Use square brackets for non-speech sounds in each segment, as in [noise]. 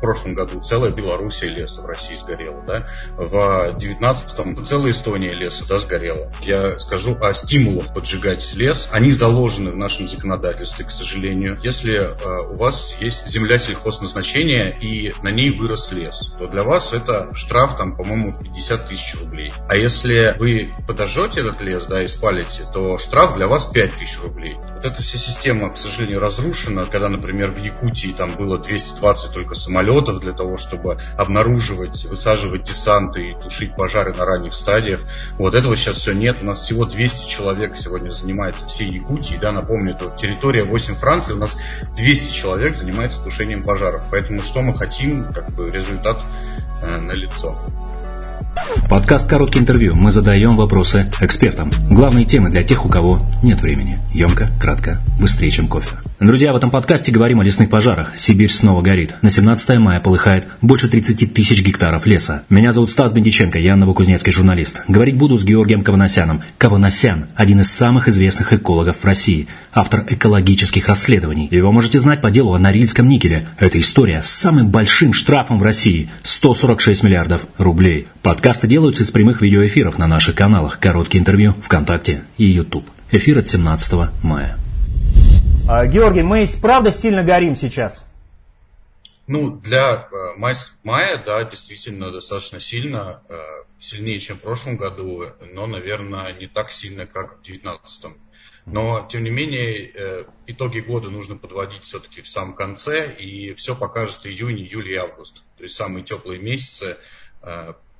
в прошлом году целая Белоруссия леса в России сгорела, да, в 19-м целая Эстония леса, да, сгорела. Я скажу о стимулах поджигать лес. Они заложены в нашем законодательстве, к сожалению. Если э, у вас есть земля сельхозназначения и на ней вырос лес, то для вас это штраф, там, по-моему, 50 тысяч рублей. А если вы подожжете этот лес, да, и спалите, то штраф для вас 5 тысяч рублей. Вот эта вся система, к сожалению, разрушена, когда, например, в Якутии там было 220 только самолетов для того, чтобы обнаруживать, высаживать десанты и тушить пожары на ранних стадиях. Вот этого сейчас все нет. У нас всего 200 человек сегодня занимается всей Якутии. Да, напомню, это территория 8 Франции, у нас 200 человек занимается тушением пожаров. Поэтому что мы хотим, как бы результат э, на лицо. Подкаст «Короткое интервью». Мы задаем вопросы экспертам. Главные темы для тех, у кого нет времени. Емко, кратко, быстрее, чем кофе. Друзья, в этом подкасте говорим о лесных пожарах. Сибирь снова горит. На 17 мая полыхает больше 30 тысяч гектаров леса. Меня зовут Стас Бендиченко, я новокузнецкий журналист. Говорить буду с Георгием Каванасяном. Каванасян – один из самых известных экологов в России, автор экологических расследований. Его можете знать по делу о Норильском никеле. Это история с самым большим штрафом в России – 146 миллиардов рублей. Подкасты делаются из прямых видеоэфиров на наших каналах «Короткие интервью», ВКонтакте и YouTube. Эфир от 17 мая. А, Георгий, мы правда сильно горим сейчас? Ну, для э, мая, мая, да, действительно достаточно сильно, э, сильнее, чем в прошлом году, но, наверное, не так сильно, как в 2019. Но, тем не менее, э, итоги года нужно подводить все-таки в самом конце, и все покажет июнь, июль и август. То есть самые теплые месяцы.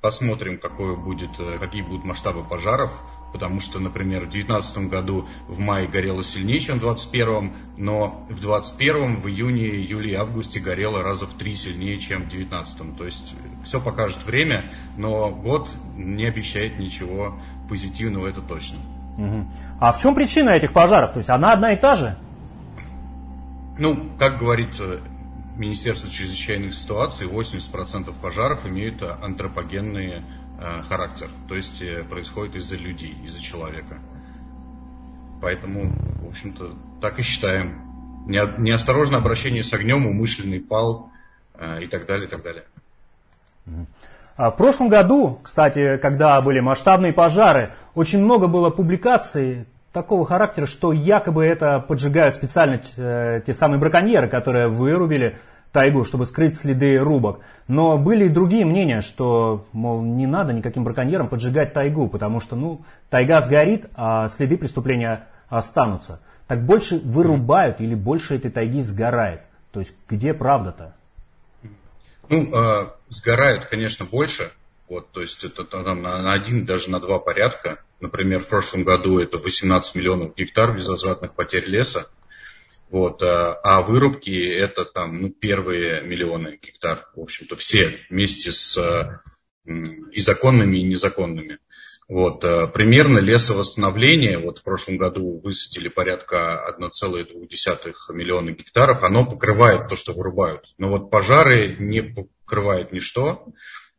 Посмотрим, какое будет, какие будут масштабы пожаров, потому что, например, в 2019 году в мае горело сильнее, чем в 2021, но в 2021, в июне, июле и августе горело раза в три сильнее, чем в 2019. То есть все покажет время, но год не обещает ничего позитивного, это точно. Угу. А в чем причина этих пожаров? То есть она одна и та же? Ну, как говорится, Министерство чрезвычайных ситуаций, 80% пожаров имеют антропогенные Э, характер, то есть э, происходит из-за людей, из-за человека. Поэтому, в общем-то, так и считаем. Неосторожное обращение с огнем, умышленный пал э, и так далее, и так далее. А в прошлом году, кстати, когда были масштабные пожары, очень много было публикаций такого характера, что якобы это поджигают специально те самые браконьеры, которые вырубили тайгу, чтобы скрыть следы рубок. Но были и другие мнения, что, мол, не надо никаким браконьерам поджигать тайгу, потому что, ну, тайга сгорит, а следы преступления останутся. Так больше вырубают или больше этой тайги сгорает? То есть где правда-то? Ну, э, сгорают, конечно, больше. Вот, то есть это там, на, один, даже на два порядка. Например, в прошлом году это 18 миллионов гектар безвозвратных потерь леса. Вот, а, а вырубки это там ну, первые миллионы гектар, в общем-то, все вместе с и законными, и незаконными. Вот, а, примерно лесовосстановление, вот в прошлом году высадили порядка 1,2 миллиона гектаров, оно покрывает то, что вырубают. Но вот пожары не покрывает ничто.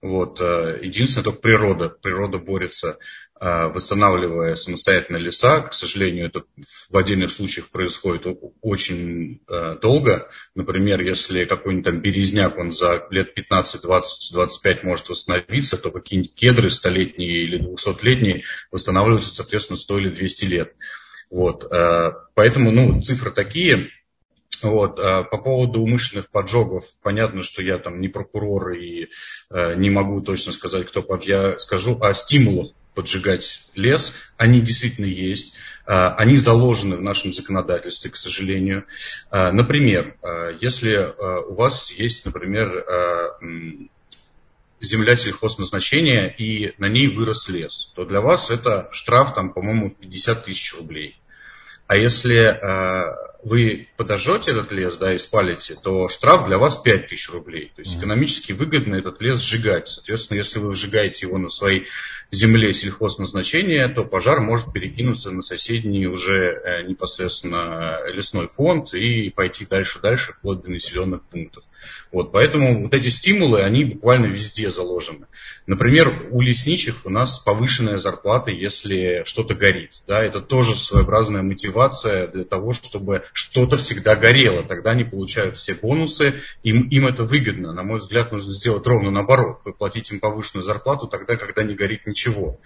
Вот, а, единственное, только природа. Природа борется а, восстанавливая самостоятельно леса. К сожалению, это в отдельных случаях происходит очень а, долго. Например, если какой-нибудь там березняк, он за лет 15, 20, 25 может восстановиться, то какие-нибудь кедры столетние или двухсотлетние восстанавливаются, соответственно, 100 или 200 лет. Вот. Поэтому ну, цифры такие. Вот. по поводу умышленных поджогов, понятно, что я там не прокурор и не могу точно сказать, кто под. Я скажу о стимулах поджигать лес, они действительно есть. А, они заложены в нашем законодательстве, к сожалению. А, например, а, если у вас есть, например, земля сельхозназначения и на ней вырос лес, то для вас это штраф, там, по-моему, в 50 тысяч рублей. А если вы подожжете этот лес, да, и спалите, то штраф для вас 5 тысяч рублей. То есть экономически выгодно этот лес сжигать. Соответственно, если вы сжигаете его на своей земле сельхозназначения, то пожар может перекинуться на соседний уже э, непосредственно лесной фонд и пойти дальше-дальше, вплоть до населенных пунктов. Вот, поэтому вот эти стимулы, они буквально везде заложены. Например, у лесничих у нас повышенная зарплата, если что-то горит. Да, это тоже своеобразная мотивация для того, чтобы что-то всегда горело. Тогда они получают все бонусы, им, им это выгодно. На мой взгляд, нужно сделать ровно наоборот. Платить им повышенную зарплату тогда, когда не горит ничего.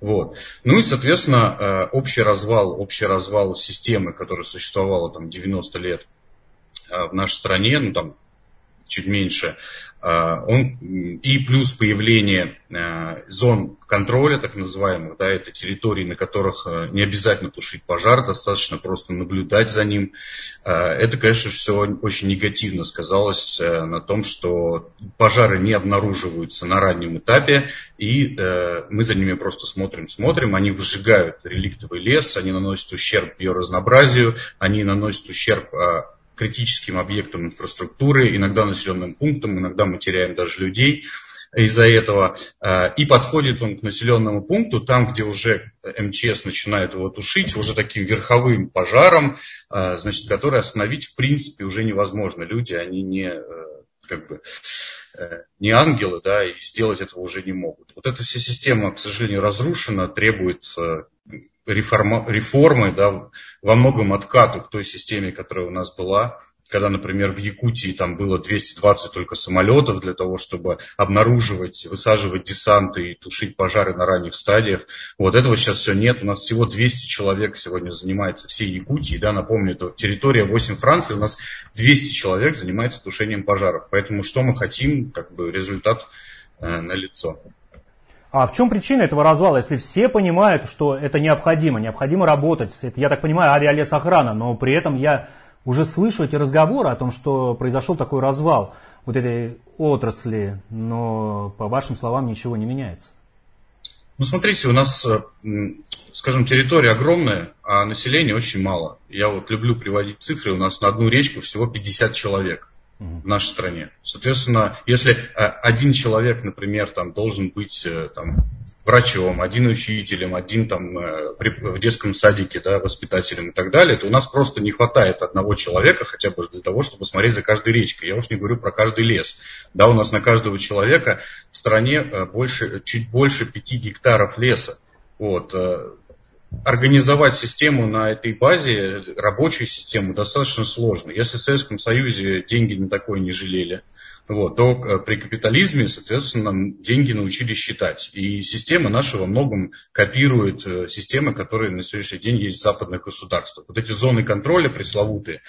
Вот. Ну и, соответственно, э, общий развал, общий развал системы, которая существовала там 90 лет э, в нашей стране, ну там чуть меньше, а, он, и плюс появление а, зон контроля, так называемых, да, это территории, на которых а, не обязательно тушить пожар, достаточно просто наблюдать за ним. Это, конечно, все очень негативно сказалось на том, что пожары не обнаруживаются на раннем этапе, и мы за ними просто смотрим, смотрим, они выжигают реликтовый лес, они наносят ущерб биоразнообразию, они наносят ущерб критическим объектам инфраструктуры, иногда населенным пунктам, иногда мы теряем даже людей из-за этого. Э, и подходит он к населенному пункту, там, где уже МЧС начинает его тушить, уже таким верховым пожаром, э, значит, который остановить в принципе уже невозможно. Люди, они не э, как бы не ангелы, да, и сделать этого уже не могут. Вот эта вся система, к сожалению, разрушена, требуется реформа, реформы, да, во многом откату к той системе, которая у нас была, когда, например, в Якутии там было 220 только самолетов для того, чтобы обнаруживать, высаживать десанты и тушить пожары на ранних стадиях. Вот этого сейчас все нет. У нас всего 200 человек сегодня занимается всей Якутии. Да, напомню, это территория 8 Франции, у нас 200 человек занимается тушением пожаров. Поэтому что мы хотим, как бы результат э, на лицо. А в чем причина этого развала, если все понимают, что это необходимо, необходимо работать, это, я так понимаю, авиалесохрана, но при этом я уже слышу эти разговоры о том, что произошел такой развал вот этой отрасли, но по вашим словам ничего не меняется. Ну, смотрите, у нас, э, скажем, территория огромная, а населения очень мало. Я вот люблю приводить цифры, у нас на одну речку всего 50 человек в нашей стране. Соответственно, если э, один человек, например, там, должен быть э, там, врачом, один учителем, один там, э, в детском садике да, воспитателем и так далее, то у нас просто не хватает одного человека хотя бы для того, чтобы смотреть за каждой речкой. Я уж не говорю про каждый лес. Да, у нас на каждого человека в стране больше, чуть больше 5 гектаров леса. Вот организовать систему на этой базе, рабочую систему, достаточно сложно. Если в Советском Союзе деньги на такое не жалели, вот, то э, при капитализме, соответственно, деньги научились считать. И система наша во многом копирует э, системы, которые на сегодняшний день есть в западных государствах. Вот эти зоны контроля пресловутые,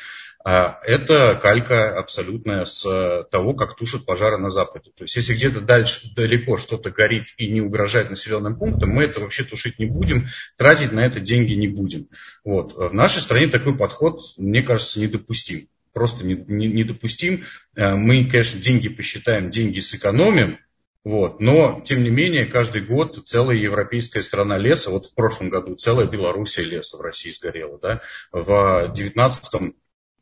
это калька абсолютная с того, как тушат пожары на Западе. То есть, если где-то дальше, далеко что-то горит и не угрожает населенным пунктам, мы это вообще тушить не будем, тратить на это деньги не будем. Вот. В нашей стране такой подход, мне кажется, недопустим. Просто недопустим. Э, мы, конечно, деньги посчитаем, деньги сэкономим, вот. Но, тем не менее, каждый год целая европейская страна леса, вот в прошлом году целая Белоруссия леса в России сгорела, да, в 19 Э,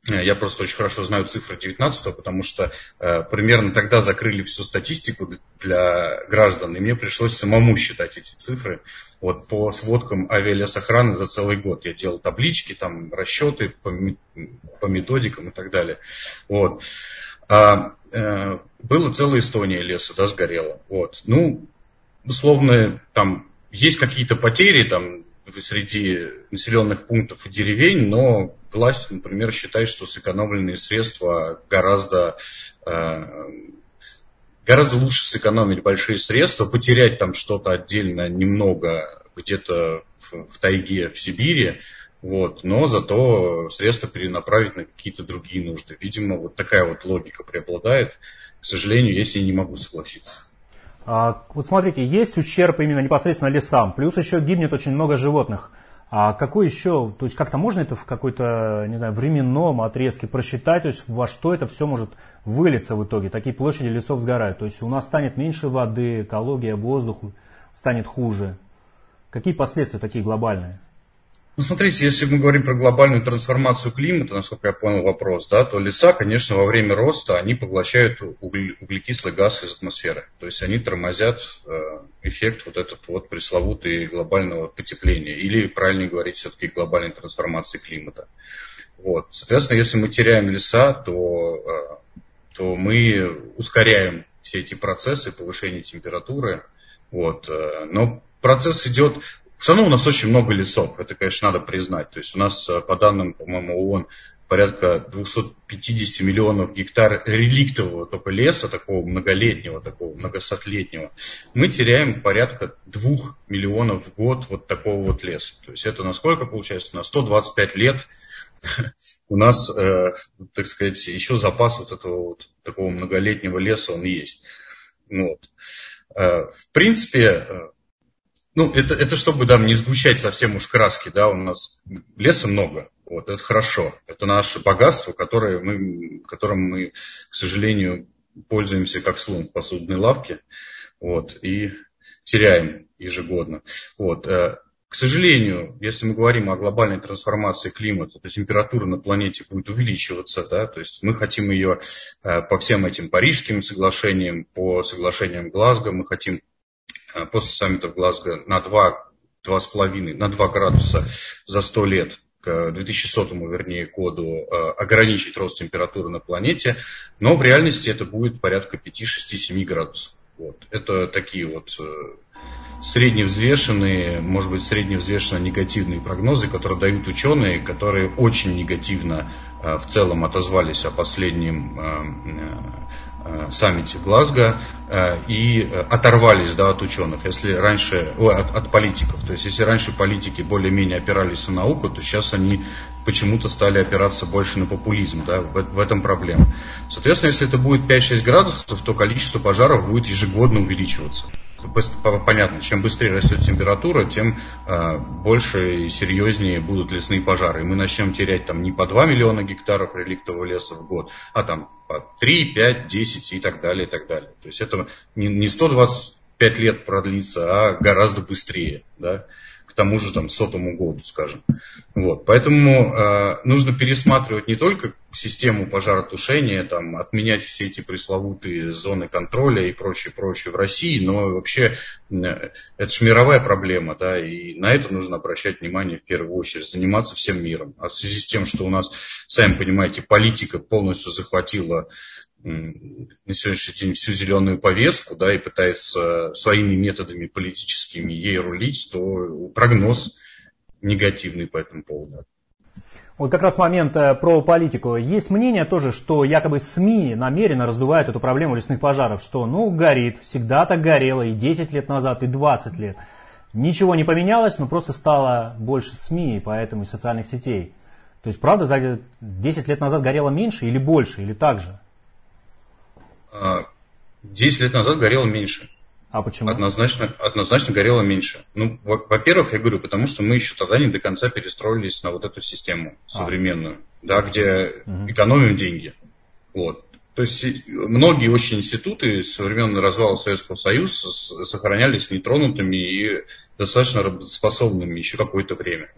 я просто очень хорошо знаю цифры 19 потому что э, примерно тогда закрыли всю статистику для граждан, и мне пришлось самому считать эти цифры. Вот по сводкам авиалесохраны за целый год я делал таблички, там расчеты по, по методикам и так далее. Вот. А, э, было целая Эстония леса, да, сгорела. Вот. Ну, условно, там есть какие-то потери, там среди населенных пунктов и деревень, но власть, например, считает, что сэкономленные средства гораздо, э, гораздо лучше сэкономить большие средства, потерять там что-то отдельно немного где-то в, в тайге, в Сибири, вот, но зато средства перенаправить на какие-то другие нужды. Видимо, вот такая вот логика преобладает. К сожалению, я с ней не могу согласиться. А, вот смотрите, есть ущерб именно непосредственно лесам, плюс еще гибнет очень много животных. А какой еще, то есть как-то можно это в какой-то, не знаю, временном отрезке просчитать, то есть во что это все может вылиться в итоге, такие площади лесов сгорают, то есть у нас станет меньше воды, экология, воздух станет хуже. Какие последствия такие глобальные? Ну, смотрите, если мы говорим про глобальную трансформацию климата, насколько я понял вопрос, да, то леса, конечно, во время роста, они поглощают углекислый газ из атмосферы. То есть они тормозят э, эффект вот этот вот пресловутый глобального потепления. Или, правильнее говорить, все-таки глобальной трансформации климата. Вот. Соответственно, если мы теряем леса, то, э, то мы ускоряем все эти процессы повышения температуры. Вот. Э, но процесс идет все равно у нас очень много лесов, это, конечно, надо признать. То есть у нас, э, по данным, по-моему, ООН, порядка 250 миллионов гектар реликтового только леса, такого многолетнего, такого многосотлетнего, мы теряем порядка 2 миллионов в год вот такого вот леса. То есть это на сколько получается? На 125 лет [laughs] у нас, э, так сказать, еще запас вот этого вот такого многолетнего леса он есть. Вот. Э, в принципе, ну, это, это чтобы да, не сгущать совсем уж краски, да, у нас леса много, вот, это хорошо. Это наше богатство, которое мы, которым мы, к сожалению, пользуемся как слон в посудной лавке, вот, и теряем ежегодно. Вот. Э, к сожалению, если мы говорим о глобальной трансформации климата, то температура на планете будет увеличиваться, да, то есть мы хотим ее э, по всем этим парижским соглашениям, по соглашениям Глазго, мы хотим после саммита в Глазго на 2, 2,5, на 2 градуса за 100 лет к 2100, вернее, году э, ограничить рост температуры на планете, но в реальности это будет порядка 5, 6, 7 градусов. Вот. Это такие вот э, средневзвешенные, может быть, средневзвешенно негативные прогнозы, которые дают ученые, которые очень негативно в целом отозвались о последнем Э, саммите Глазго э, и оторвались да, от ученых, если раньше, о, от, от политиков. То есть если раньше политики более-менее опирались на науку, то сейчас они почему-то стали опираться больше на популизм. Да, в, в этом проблема. Соответственно, если это будет 5-6 градусов, то количество пожаров будет ежегодно увеличиваться понятно, чем быстрее растет температура, тем э, больше и серьезнее будут лесные пожары. И мы начнем терять там не по 2 миллиона гектаров реликтового леса в год, а там по 3, 5, 10 и так далее, и так далее. То есть это не 125 лет продлится, а гораздо быстрее. Да? Тому же там сотому году, скажем. Вот. Поэтому э, нужно пересматривать не только систему пожаротушения, там, отменять все эти пресловутые зоны контроля и прочее, прочее в России, но вообще э, это же мировая проблема, да, и на это нужно обращать внимание в первую очередь, заниматься всем миром. А в связи с тем, что у нас, сами понимаете, политика полностью захватила на сегодняшний день всю зеленую повестку, да, и пытается своими методами политическими ей рулить, то прогноз негативный по этому поводу. Вот как раз момент э, про политику. Есть мнение тоже, что якобы СМИ намеренно раздувают эту проблему лесных пожаров, что ну горит, всегда так горело и 10 лет назад, и 20 лет. Ничего не поменялось, но просто стало больше СМИ, поэтому и социальных сетей. То есть, правда, за 10 лет назад горело меньше или больше, или так же? 10 а, лет назад горело меньше. А почему? Однозначно, однозначно горело меньше. Ну, во-первых, я говорю, потому что мы еще тогда не до конца перестроились на вот эту систему а. современную, а. да, где угу. экономим деньги. Вот. То есть многие очень институты со времен развала Советского Союза сохранялись нетронутыми и достаточно работоспособными еще какое-то время.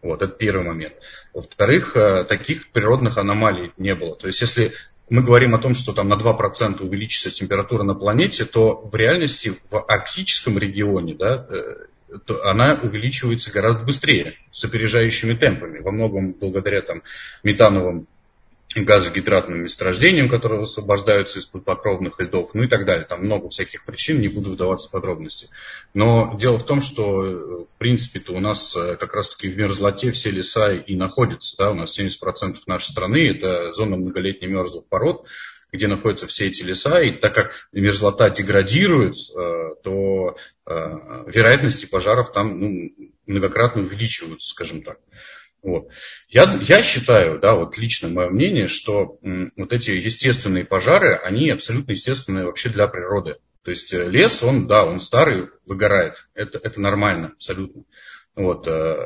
Вот, это первый момент. Во-вторых, э, таких природных аномалий не было. То есть, если мы говорим о том, что там на 2% увеличится температура на планете, то в реальности в арктическом регионе да, э, то она увеличивается гораздо быстрее, с опережающими темпами, во многом благодаря там, метановым газогидратным месторождениям, которые освобождаются из-под покровных льдов, ну и так далее. Там много всяких причин, не буду вдаваться в подробности. Но дело в том, что, э, в принципе-то, у нас э, как раз-таки в мерзлоте все леса и находятся. Да? У нас 70% нашей страны – это зона многолетних мерзлых пород, где находятся все эти леса, и так как мерзлота деградирует, э, то вероятности пожаров там ну, многократно увеличиваются, скажем так. Вот. Я, я считаю, да, вот лично мое мнение, что м, вот эти естественные пожары, они абсолютно естественные вообще для природы. То есть э, лес, он, да, он старый, выгорает. Это, это нормально, абсолютно. Вот. Э,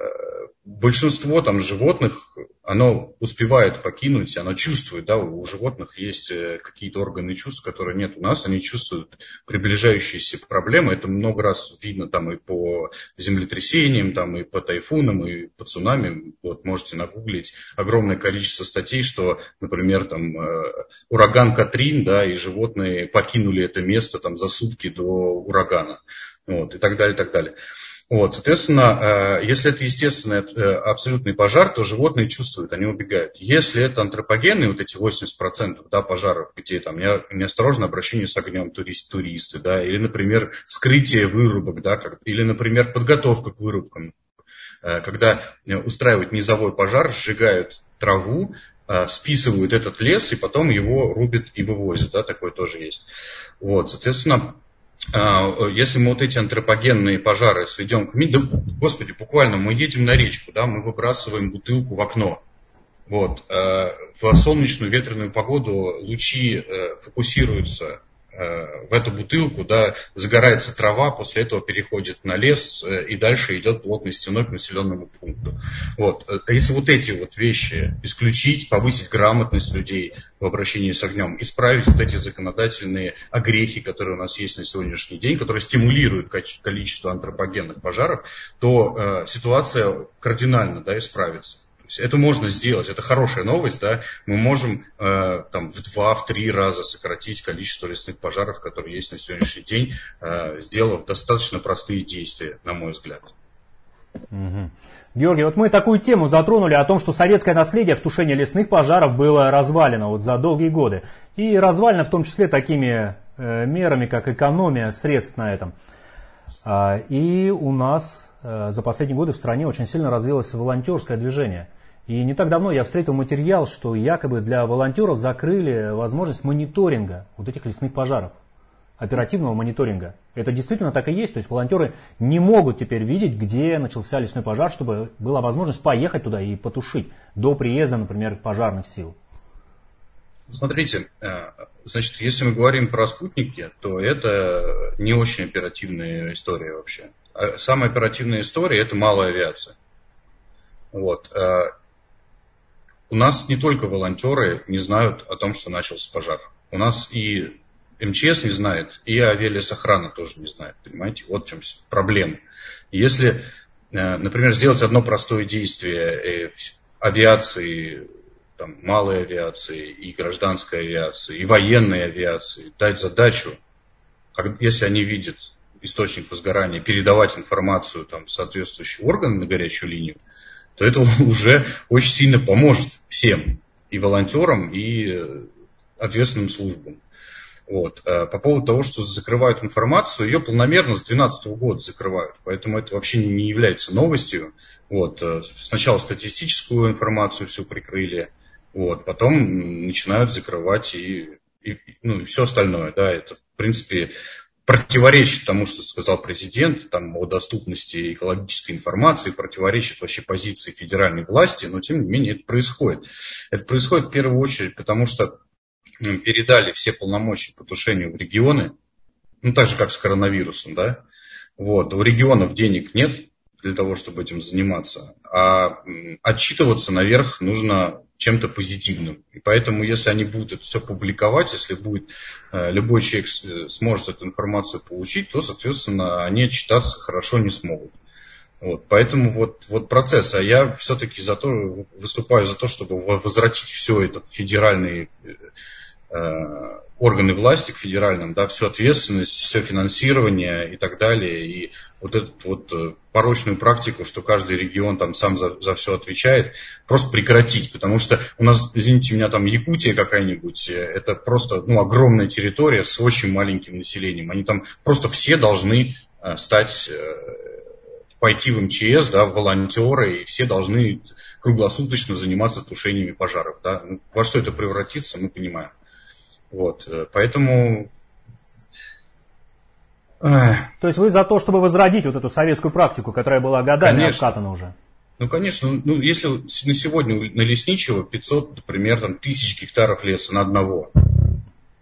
большинство там животных, оно успевает покинуть, оно чувствует, да, у животных есть э, какие-то органы чувств, которые нет у нас, они чувствуют приближающиеся проблемы, это много раз видно там и по землетрясениям, там и по тайфунам, и по цунами, вот можете нагуглить огромное количество статей, что, например, там э, ураган Катрин, да, и животные покинули это место там за сутки до урагана, вот, и так далее, и так далее. Вот, соответственно, э, если это естественный э, абсолютный пожар, то животные чувствуют, они убегают. Если это антропогенные, вот эти 80% да, пожаров, где там неосторожное обращение с огнем турист, туристы, да, или, например, скрытие вырубок, да, или, например, подготовка к вырубкам, э, когда устраивают низовой пожар, сжигают траву, списывают этот лес и потом его рубят и вывозят, да, такое тоже есть. Вот, соответственно, если мы вот эти антропогенные пожары сведем к минимуму, да, господи, буквально мы едем на речку, да, мы выбрасываем бутылку в окно, вот, в солнечную ветреную погоду лучи фокусируются Э, в эту бутылку, да, загорается трава, после этого переходит на лес э, и дальше идет плотной стеной к населенному пункту. Вот. Э, если вот эти вот вещи исключить, повысить грамотность людей в обращении с огнем, исправить вот эти законодательные огрехи, которые у нас есть на сегодняшний день, которые стимулируют количество антропогенных пожаров, то э, ситуация кардинально да, исправится это можно сделать, это хорошая новость, да, мы можем э, там в два, в три раза сократить количество лесных пожаров, которые есть на сегодняшний день, э, сделав достаточно простые действия, на мой взгляд. Угу. Георгий, вот мы такую тему затронули о том, что советское наследие в тушении лесных пожаров было развалено вот за долгие годы. И развалено в том числе такими э, мерами, как экономия средств на этом. А, и у нас э, за последние годы в стране очень сильно развилось волонтерское движение – и не так давно я встретил материал, что якобы для волонтеров закрыли возможность мониторинга вот этих лесных пожаров, оперативного мониторинга. Это действительно так и есть. То есть волонтеры не могут теперь видеть, где начался лесной пожар, чтобы была возможность поехать туда и потушить до приезда, например, пожарных сил. Смотрите, э, значит, если мы говорим про спутники, то это не очень оперативная история вообще. А самая оперативная история – это малая авиация. Вот. У нас не только волонтеры не знают о том, что начался пожар. У нас и МЧС не знает, и авиалесохрана тоже не знает, понимаете? Вот в чем проблема. Если, э, например, сделать одно простое действие э, авиации, там, малой авиации, и гражданской авиации, и военной авиации, дать задачу, если они видят источник возгорания, передавать информацию там, в соответствующие органы на горячую линию, то это [laughs] уже очень сильно поможет всем, и волонтерам, и э, ответственным службам. Вот. А по поводу того, что закрывают информацию, ее планомерно с 2012 года закрывают, поэтому это вообще не является новостью. Вот. Э, сначала статистическую информацию все прикрыли, вот. потом начинают закрывать и, и, ну, и все остальное. Да. Это, в принципе, противоречит тому, что сказал президент, там, о доступности экологической информации, противоречит вообще позиции федеральной власти, но тем не менее это происходит. Это происходит в первую очередь потому, что передали все полномочия по тушению в регионы, ну так же, как с коронавирусом, да, вот, у регионов денег нет для того, чтобы этим заниматься, а отчитываться наверх нужно чем-то позитивным. И поэтому, если они будут это все публиковать, если будет э, любой человек э, сможет эту информацию получить, то, соответственно, они отчитаться хорошо не смогут. Вот, поэтому вот, вот процесс. А я все-таки за то, выступаю за то, чтобы возвратить все это в федеральные э, органы власти к федеральным, да, всю ответственность, все финансирование и так далее. И вот эту вот э, порочную практику, что каждый регион там сам за, за все отвечает, просто прекратить. Потому что у нас, извините меня, там Якутия какая-нибудь, э, это просто ну, огромная территория с очень маленьким населением. Они там просто все должны э, стать пойти в МЧС, да, в волонтеры, и все должны круглосуточно заниматься тушениями пожаров. Да. Ну, во что это превратится, мы понимаем. Вот, э, поэтому... То есть вы за то, чтобы возродить вот эту советскую практику, которая была годами конечно. обкатана уже? Ну, конечно, ну, если на сегодня на лесничего 500, например, там, тысяч гектаров леса на одного,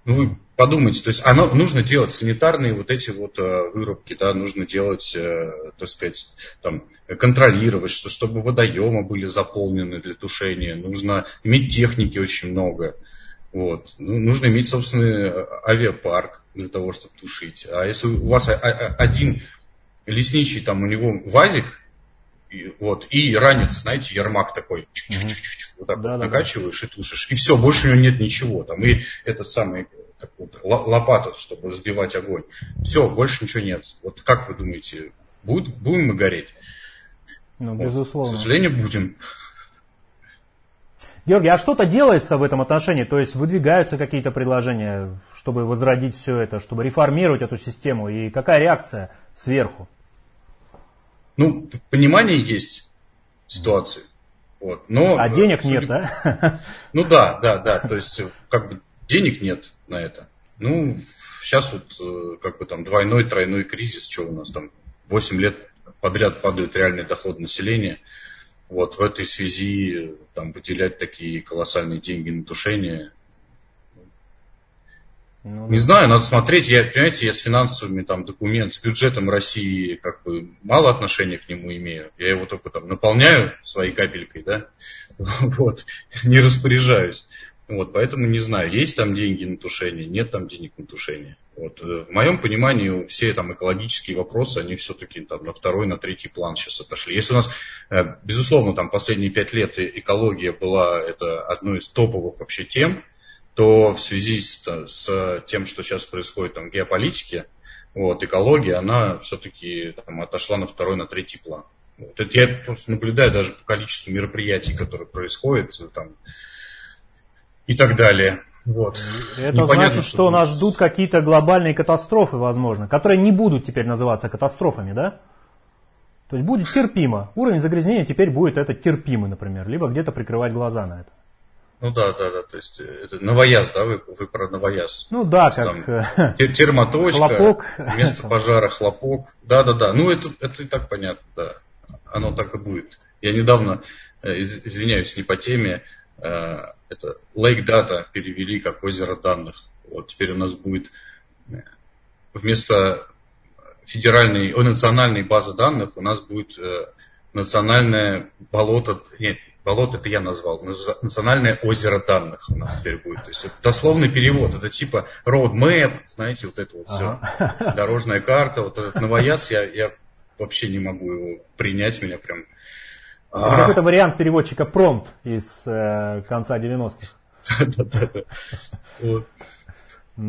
ну, вы подумайте, то есть оно, нужно делать санитарные вот эти вот э, вырубки, да, нужно делать, э, так сказать, там, контролировать, что, чтобы водоемы были заполнены для тушения, нужно иметь техники очень много. Вот. Ну, нужно иметь собственный э, авиапарк для того, чтобы тушить. А если у вас один лесничий, там у него вазик, и, вот, и ранец, знаете, ярмак такой, угу. вот так да, вот да, накачиваешь да. и тушишь. И все, больше у него нет ничего. Там, и это самый так вот, лопата, чтобы разбивать огонь. Все, больше ничего нет. Вот как вы думаете, будет, будем мы гореть? Ну, безусловно. Вот, к сожалению, будем. Георгий, а что-то делается в этом отношении? То есть выдвигаются какие-то предложения, чтобы возродить все это, чтобы реформировать эту систему? И какая реакция сверху? Ну, понимание есть ситуации. Вот. Но, а денег судя... нет, да? [laughs] Ну да, да, да. То есть, как бы денег нет на это. Ну, сейчас вот как бы там двойной, тройной кризис, что у нас там, 8 лет подряд падают реальные доходы населения. Вот в этой связи там выделять такие колоссальные деньги на тушение, ну, не знаю, надо смотреть. Я, понимаете, я с финансовыми там документами, с бюджетом России как бы мало отношения к нему имею. Я его только там наполняю своей капелькой, да, [laughs] вот, не распоряжаюсь. Вот, поэтому не знаю, есть там деньги на тушение, нет там денег на тушение. Вот, э, в моем понимании все там экологические вопросы, они все-таки там на второй, на третий план сейчас отошли. Если у нас, э, безусловно, там последние пять лет экология была это одной из топовых вообще тем, то в связи с, с тем, что сейчас происходит там, в геополитике, вот, экология, она все-таки там, отошла на второй, на третий план. Вот. Это я просто наблюдаю даже по количеству мероприятий, которые происходят там, и так далее. Вот. Это Непонятно, значит, что, что нас ждут какие-то глобальные катастрофы, возможно, которые не будут теперь называться катастрофами, да? То есть будет терпимо. Уровень загрязнения теперь будет это терпимый, например, либо где-то прикрывать глаза на это. Ну да, да, да, то есть э, это новояз, да, вы, вы про новояз. Ну да, как там, э, термоточка, хлопок. место пожара, хлопок. Да, да, да. Ну это, это и так понятно, да. Оно так и будет. Я недавно, э, извиняюсь, не по теме, это Lake Data перевели как озеро данных. Вот теперь у нас будет вместо федеральной, о, национальной базы данных у нас будет национальное болото, нет, болото это я назвал, национальное озеро данных у нас теперь будет. То есть это дословный перевод, это типа roadmap, знаете, вот это вот все, ага. [laughs] дорожная карта, вот этот новояз, я, я вообще не могу его принять, меня прям... Это какой-то вариант переводчика промпт из э, конца 90-х. Да-да-да. [laughs]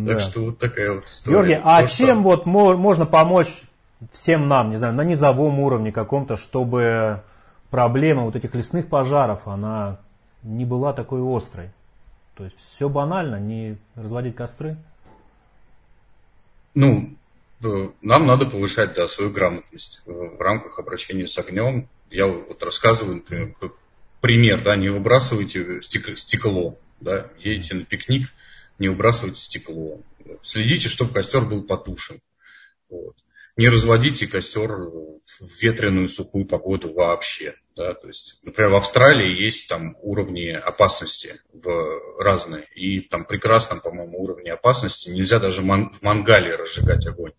Так что вот такая вот история. Георгий, а чем вот можно помочь всем нам, не знаю, на низовом уровне каком-то, чтобы проблема вот этих лесных пожаров, она не была такой острой. То есть все банально, не разводить костры. Ну, э, нам надо повышать да, свою грамотность в рамках обращения с огнем. Я вот рассказываю, например, пример, да, не выбрасывайте стекло, да, едете на пикник, не выбрасывайте стекло. Следите, чтобы костер был потушен. Вот не разводите костер в ветреную сухую погоду вообще. Да? То есть, например, в Австралии есть там уровни опасности в разные. И там прекрасном, по-моему, уровне опасности нельзя даже ман- в мангале разжигать огонь.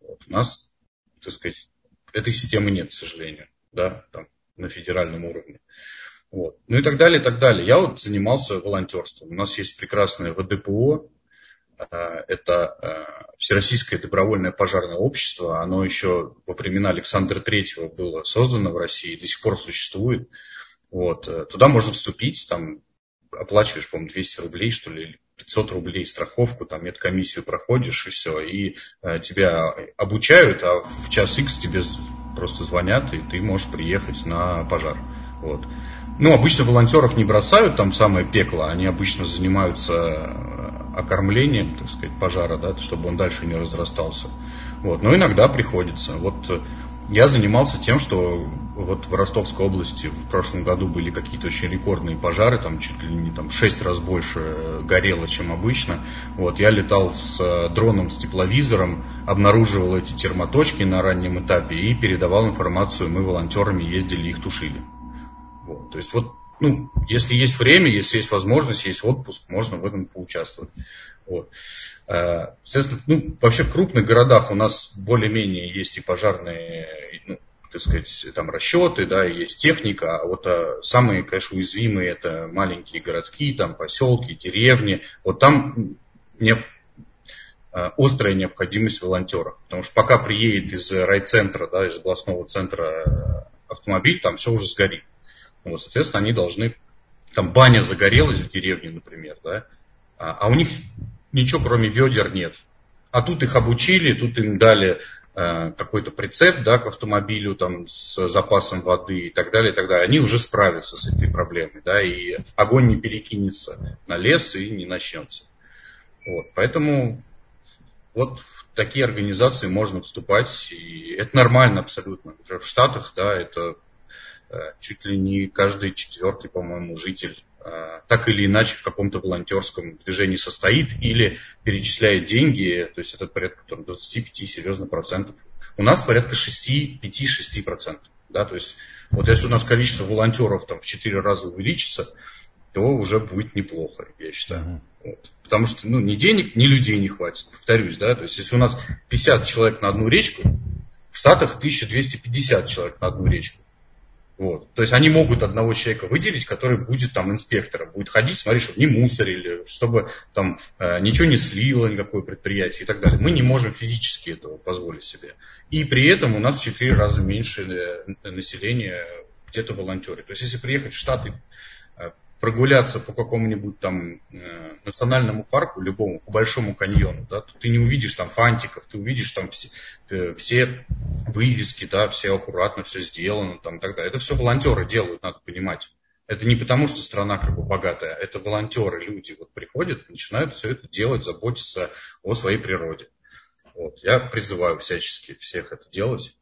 Вот. У нас, так сказать, этой системы нет, к сожалению, да, там, на федеральном уровне. Вот. Ну и так далее, и так далее. Я вот занимался волонтерством. У нас есть прекрасное ВДПО, Э, это э, Всероссийское добровольное пожарное общество. Оно еще во времена Александра Третьего было создано в России, до сих пор существует. Вот. Э, туда можно вступить, там оплачиваешь, по-моему, 200 рублей, что ли, 500 рублей страховку, там медкомиссию проходишь и все, и тебя обучают, а в час X тебе просто звонят, и ты можешь приехать на пожар. Вот. Ну, обычно волонтеров не бросают там самое пекло, они обычно занимаются окормлением, так сказать, пожара, да, чтобы он дальше не разрастался. Вот. Но иногда приходится. Вот э, я занимался тем, что вот в Ростовской области в прошлом году были какие-то очень рекордные пожары, там чуть ли не там 6 раз больше горело, чем обычно. Вот, я летал с э, дроном, с тепловизором, обнаруживал эти термоточки на раннем этапе и передавал информацию, мы волонтерами ездили, их тушили. Вот, то есть вот ну, если есть время, если есть возможность, есть отпуск, можно в этом поучаствовать. Вот. Э, соответственно, ну, вообще в крупных городах у нас более-менее есть и пожарные, ну, так сказать, там расчеты, да, есть техника, а вот а, самые, конечно, уязвимые это маленькие городки, там поселки, деревни, вот там не, а, острая необходимость волонтера, потому что пока приедет из райцентра, да, из областного центра автомобиль, там все уже сгорит. Вот, соответственно, они должны... Там баня загорелась в деревне, например, да, а, а у них ничего кроме ведер нет. А тут их обучили, тут им дали э, какой-то прицеп да, к автомобилю там, с запасом воды и так далее, и так далее. Они уже справятся с этой проблемой, да, и огонь не перекинется на лес и не начнется. Вот, поэтому вот в такие организации можно вступать, и это нормально абсолютно. Например, в Штатах, да, это чуть ли не каждый четвертый, по-моему, житель так или иначе в каком-то волонтерском движении состоит или перечисляет деньги, то есть это порядка там, 25 серьезно процентов. У нас порядка 6, 5-6 процентов. Да, то есть вот если у нас количество волонтеров там, в 4 раза увеличится, то уже будет неплохо, я считаю. Uh-huh. Вот. Потому что ну, ни денег, ни людей не хватит, повторюсь, да, то есть если у нас 50 человек на одну речку, в Штатах 1250 человек на одну речку. Вот. То есть они могут одного человека выделить, который будет там инспектором, будет ходить, смотреть, чтобы не мусорили, чтобы там э, ничего не слило, никакое предприятие и так далее. Мы не можем физически этого позволить себе. И при этом у нас в 4 раза меньше э, населения где-то волонтеры. То есть если приехать в Штаты прогуляться по какому-нибудь там э, национальному парку, любому, по Большому каньону, да, ты не увидишь там фантиков, ты увидишь там все, э, все вывески, да, все аккуратно, все сделано, там, так далее. Это все волонтеры делают, надо понимать. Это не потому, что страна как бы богатая, это волонтеры, люди вот приходят, начинают все это делать, заботиться о своей природе. Вот. Я призываю всячески всех это делать.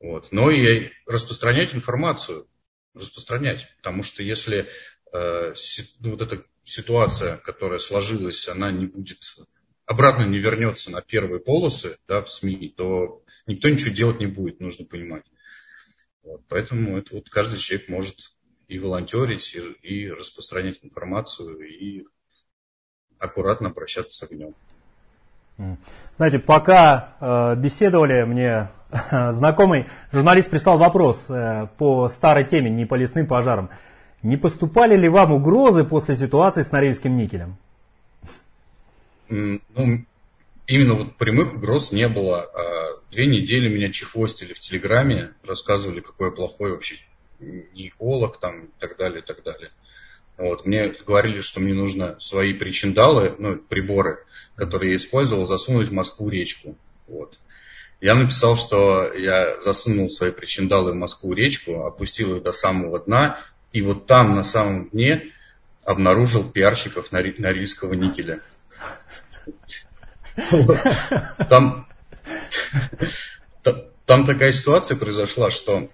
Вот. Но и распространять информацию, распространять. Потому что если вот эта ситуация, которая сложилась, она не будет, обратно не вернется на первые полосы да, в СМИ, то никто ничего делать не будет, нужно понимать. Вот, поэтому это вот каждый человек может и волонтерить, и, и распространять информацию, и аккуратно обращаться с огнем. Знаете, пока э, беседовали, мне [laughs] знакомый журналист прислал вопрос э, по старой теме, не по лесным пожарам. Не поступали ли вам угрозы после ситуации с Норильским никелем? Ну, именно вот прямых угроз не было. А две недели меня чехвостили в Телеграме, рассказывали, какой я плохой вообще эколог там и так далее, и так далее. Вот. Мне говорили, что мне нужно свои причиндалы, ну, приборы, которые я использовал, засунуть в Москву речку. Вот. Я написал, что я засунул свои причиндалы в Москву речку, опустил их до самого дна и вот там, на самом дне, обнаружил пиарщиков Норильского никеля. Там, там такая ситуация произошла, что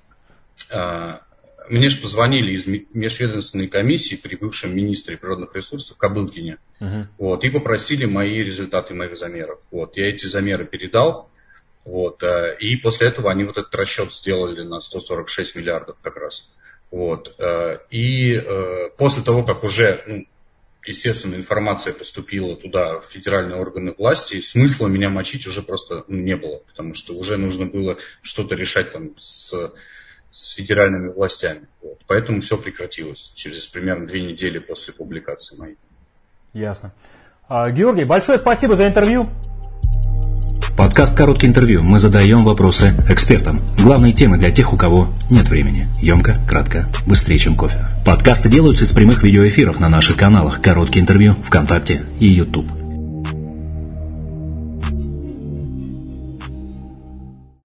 а, мне же позвонили из межведомственной комиссии при бывшем министре природных ресурсов Кобылкине, uh-huh. вот, и попросили мои результаты моих замеров. Вот, я эти замеры передал, вот, а, и после этого они вот этот расчет сделали на 146 миллиардов как раз. Вот. Э, и э, после того, как уже, естественно, информация поступила туда, в федеральные органы власти, смысла меня мочить уже просто ну, не было, потому что уже нужно было что-то решать там с, с федеральными властями. Вот. Поэтому все прекратилось через примерно две недели после публикации моей. Ясно. А, Георгий, большое спасибо за интервью. Подкаст «Короткое интервью». Мы задаем вопросы экспертам. Главные темы для тех, у кого нет времени. Емко, кратко, быстрее, чем кофе. Подкасты делаются из прямых видеоэфиров на наших каналах «Короткие интервью», ВКонтакте и YouTube.